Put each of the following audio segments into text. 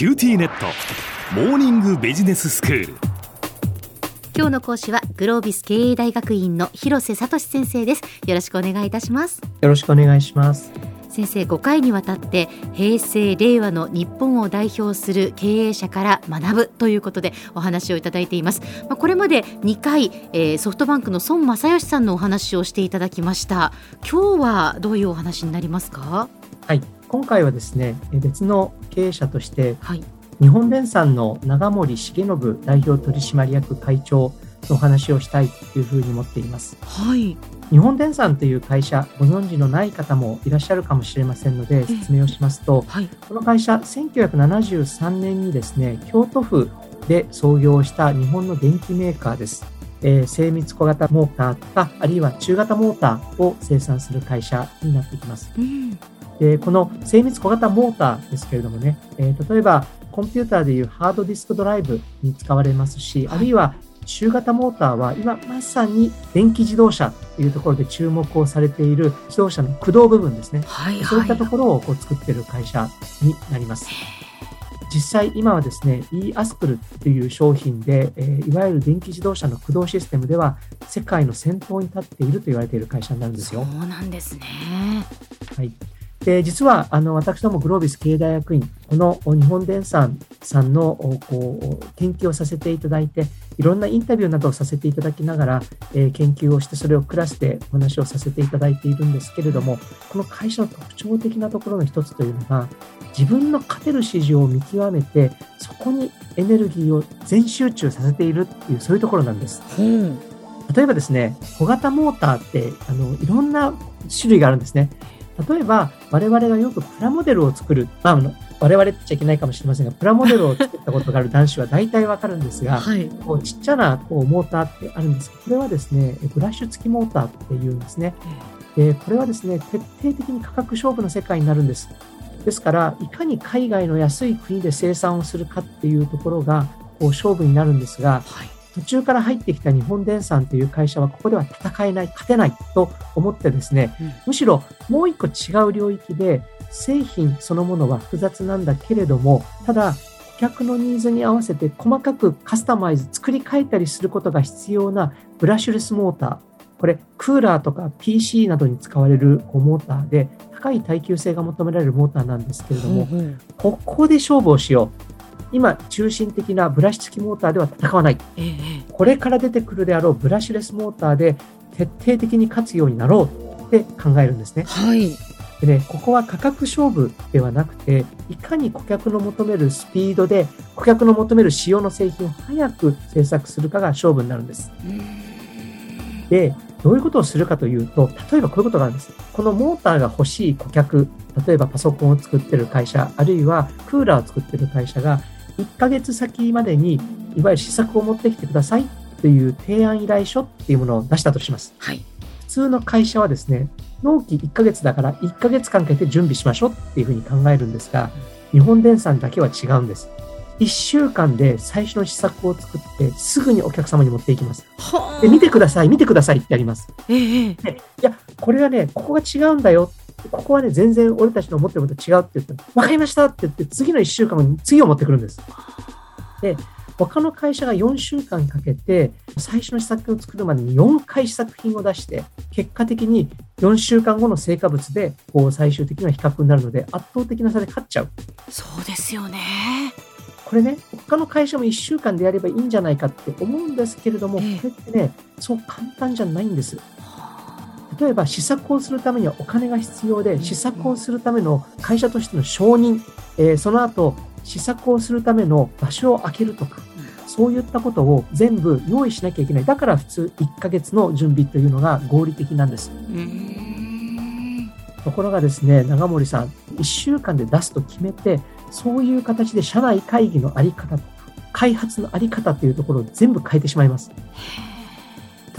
QTnet。モーニングビジネススクール。今日の講師はグロービス経営大学院の広瀬聡先生です。よろしくお願いいたします。よろしくお願いします。先生5回にわたって平成令和の日本を代表する経営者から学ぶということでお話をいただいています。まあ、これまで2回、えー、ソフトバンクの孫正義さんのお話をしていただきました。今日はどういうお話になりますか？はい。今回はですね別の経営者として、はい、日本電産の長森重信代表取締役会長のお話をしたいというふうに思っています。はい。日本電産という会社、ご存知のない方もいらっしゃるかもしれませんので、説明をしますと、はい、この会社、1973年にですね、京都府で創業した日本の電機メーカーです。えー、精密小型モーターとか、あるいは中型モーターを生産する会社になってきます。うん、でこの精密小型モーターですけれどもね、えー、例えばコンピューターでいうハードディスクドライブに使われますし、あるいは中型モーターは今まさに電気自動車というところで注目をされている自動車の駆動部分ですね。はいはい、そういったところをこう作っている会社になります。実際今はですね e アスクルという商品で、えー、いわゆる電気自動車の駆動システムでは世界の先頭に立っていると言われている会社になるんですよ。そうなんですね。はい。で、実は、あの、私どもグロービス経営大学院、この日本電産さんの、こう、研究をさせていただいて、いろんなインタビューなどをさせていただきながら、えー、研究をして、それをクラスでお話をさせていただいているんですけれども、この会社の特徴的なところの一つというのが、自分の勝てる市場を見極めて、そこにエネルギーを全集中させているっていう、そういうところなんです。うん、例えばですね、小型モーターって、あの、いろんな種類があるんですね。例えば、我々がよくプラモデルを作る、まあ、我々って言っちゃいけないかもしれませんが、プラモデルを作ったことがある男子は大体わかるんですが、はい、こうちっちゃなこうモーターってあるんですこれはですね、ブラッシュ付きモーターっていうんですね。でこれはですね、徹底的に価格勝負の世界になるんです。ですから、いかに海外の安い国で生産をするかっていうところが、こう勝負になるんですが、はい途中から入ってきた日本電産という会社はここでは戦えない、勝てないと思ってですね、うん、むしろもう一個違う領域で製品そのものは複雑なんだけれども、ただ顧客のニーズに合わせて細かくカスタマイズ、作り変えたりすることが必要なブラッシュレスモーター。これ、クーラーとか PC などに使われるモーターで、高い耐久性が求められるモーターなんですけれども、うんうん、ここで勝負をしよう。今中心的なブラシ付きモーターでは戦わない、えー、これから出てくるであろうブラシレスモーターで徹底的に勝つようになろうって考えるんですね。はいでね、ここは価格勝負ではなくて、いかに顧客の求めるスピードで、顧客の求める仕様の製品を早く製作するかが勝負になるんです。で、どういうことをするかというと、例えばこういうことがあるんです。このモーターが欲しい顧客、例えばパソコンを作ってる会社、あるいはクーラーを作ってる会社が、1ヶ月先までに、いわゆる試作を持ってきてくださいという提案依頼書っていうものを出したとします。はい。普通の会社はですね、納期1ヶ月だから1ヶ月間かけて準備しましょうっていうふうに考えるんですが、日本電産だけは違うんです。1週間で最初の試作を作ってすぐにお客様に持っていきます。で見てください、見てくださいってやります。ええ、でいや、これはね、ここが違うんだよここはね、全然俺たちの思ってることと違うって言ったら、分かりましたって言って、次の1週間後に次を持ってくるんです。で、他の会社が4週間かけて、最初の試作を作るまでに4回試作品を出して、結果的に4週間後の成果物で、こう最終的な比較になるので、圧倒的な差で勝っちゃう。そうですよね。これね、他の会社も1週間でやればいいんじゃないかって思うんですけれども、これってね、そう簡単じゃないんです。例えば試作をするためにはお金が必要で、試作をするための会社としての承認、えー、その後、試作をするための場所を空けるとか、そういったことを全部用意しなきゃいけない。だから普通1ヶ月の準備というのが合理的なんです。ところがですね、長森さん、1週間で出すと決めて、そういう形で社内会議のあり方、開発のあり方というところを全部変えてしまいます。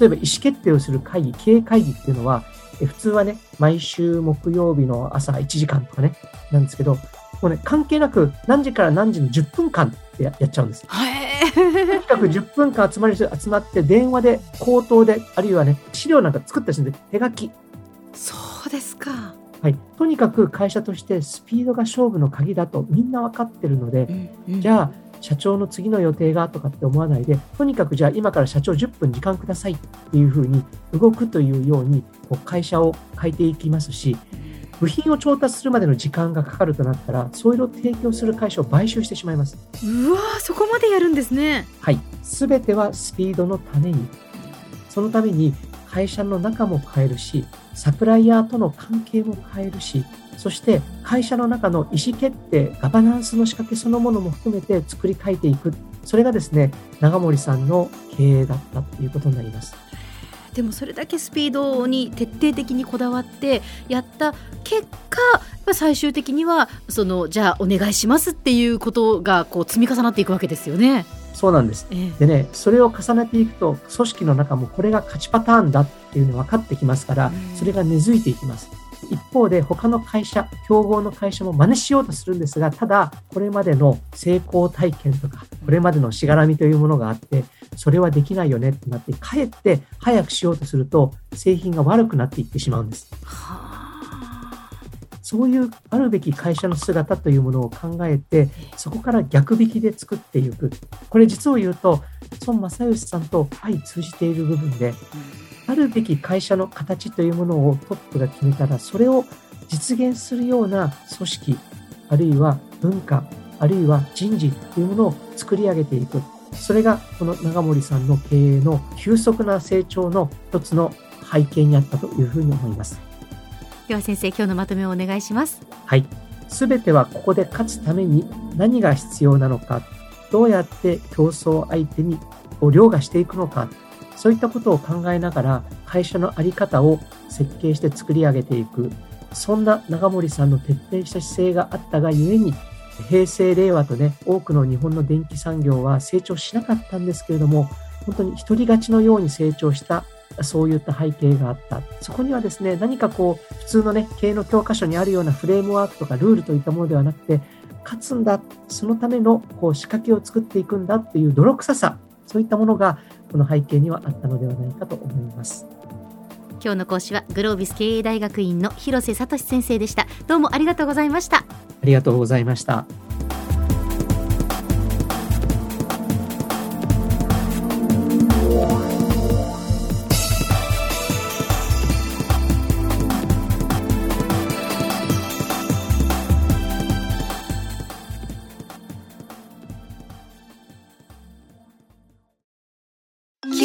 例えば意思決定をする会議、経営会議っていうのは、普通はね、毎週木曜日の朝1時間とかね、なんですけど、もうね、関係なく何時から何時の10分間ってやっちゃうんです。とにかく10分間集まり集まって、電話で、口頭で、あるいはね、資料なんか作ったりするんで、手書き。そうですか。はい、とにかく会社としてスピードが勝負の鍵だとみんな分かってるので、うんうんじゃあ社長の次の予定がとかって思わないで、とにかくじゃあ今から社長10分時間くださいっていうふうに動くというようにこう会社を変えていきますし、部品を調達するまでの時間がかかるとなったら、そういうのを提供する会社を買収してしまいます。うわーそこまでやるんですね。はい。すべてはスピードのために、そのために会社の中も変えるし、サプライヤーとの関係も変えるし、そして会社の中の意思決定、ガバナンスの仕掛けそのものも含めて作り変えていく。それがですね、長森さんの経営だったということになります。でもそれだけスピードに徹底的にこだわってやった結果最終的にはそのじゃあお願いしますっていうことがこう積み重なっていくわけですよね。そうなんです。ええでね、それを重ねていくと、組織の中もこれが勝ちパターンだっていうのが分かってきますからうん、それが根付いていきます。一方で他の会社、競合の会社も真似しようとするんですが、ただ、これまでの成功体験とか、これまでのしがらみというものがあって、それはできないよねってなって、かえって早くしようとすると、製品が悪くなっていってしまうんです。はあそういうあるべき会社の姿というものを考えて、そこから逆引きで作っていく。これ実を言うと、孫正義さんと相通じている部分で、あるべき会社の形というものをトップが決めたら、それを実現するような組織、あるいは文化、あるいは人事というものを作り上げていく。それがこの長森さんの経営の急速な成長の一つの背景にあったというふうに思います。では先生今日のまとめをお願いします。はい。すべてはここで勝つために何が必要なのか、どうやって競争相手にこう凌駕していくのか、そういったことを考えながら会社のあり方を設計して作り上げていく。そんな長森さんの徹底した姿勢があったがゆえに、平成、令和とね、多くの日本の電気産業は成長しなかったんですけれども、本当に一人勝ちのように成長したそういった背景があった。そこにはですね、何かこう、普通のね、経営の教科書にあるようなフレームワークとかルールといったものではなくて、勝つんだ、そのためのこう仕掛けを作っていくんだっていう泥臭さ、そういったものがこの背景にはあったのではないかと思います。今日の講師はグロービス経営大学院の広瀬聡先生でした。どうもありがとうございました。ありがとうございました。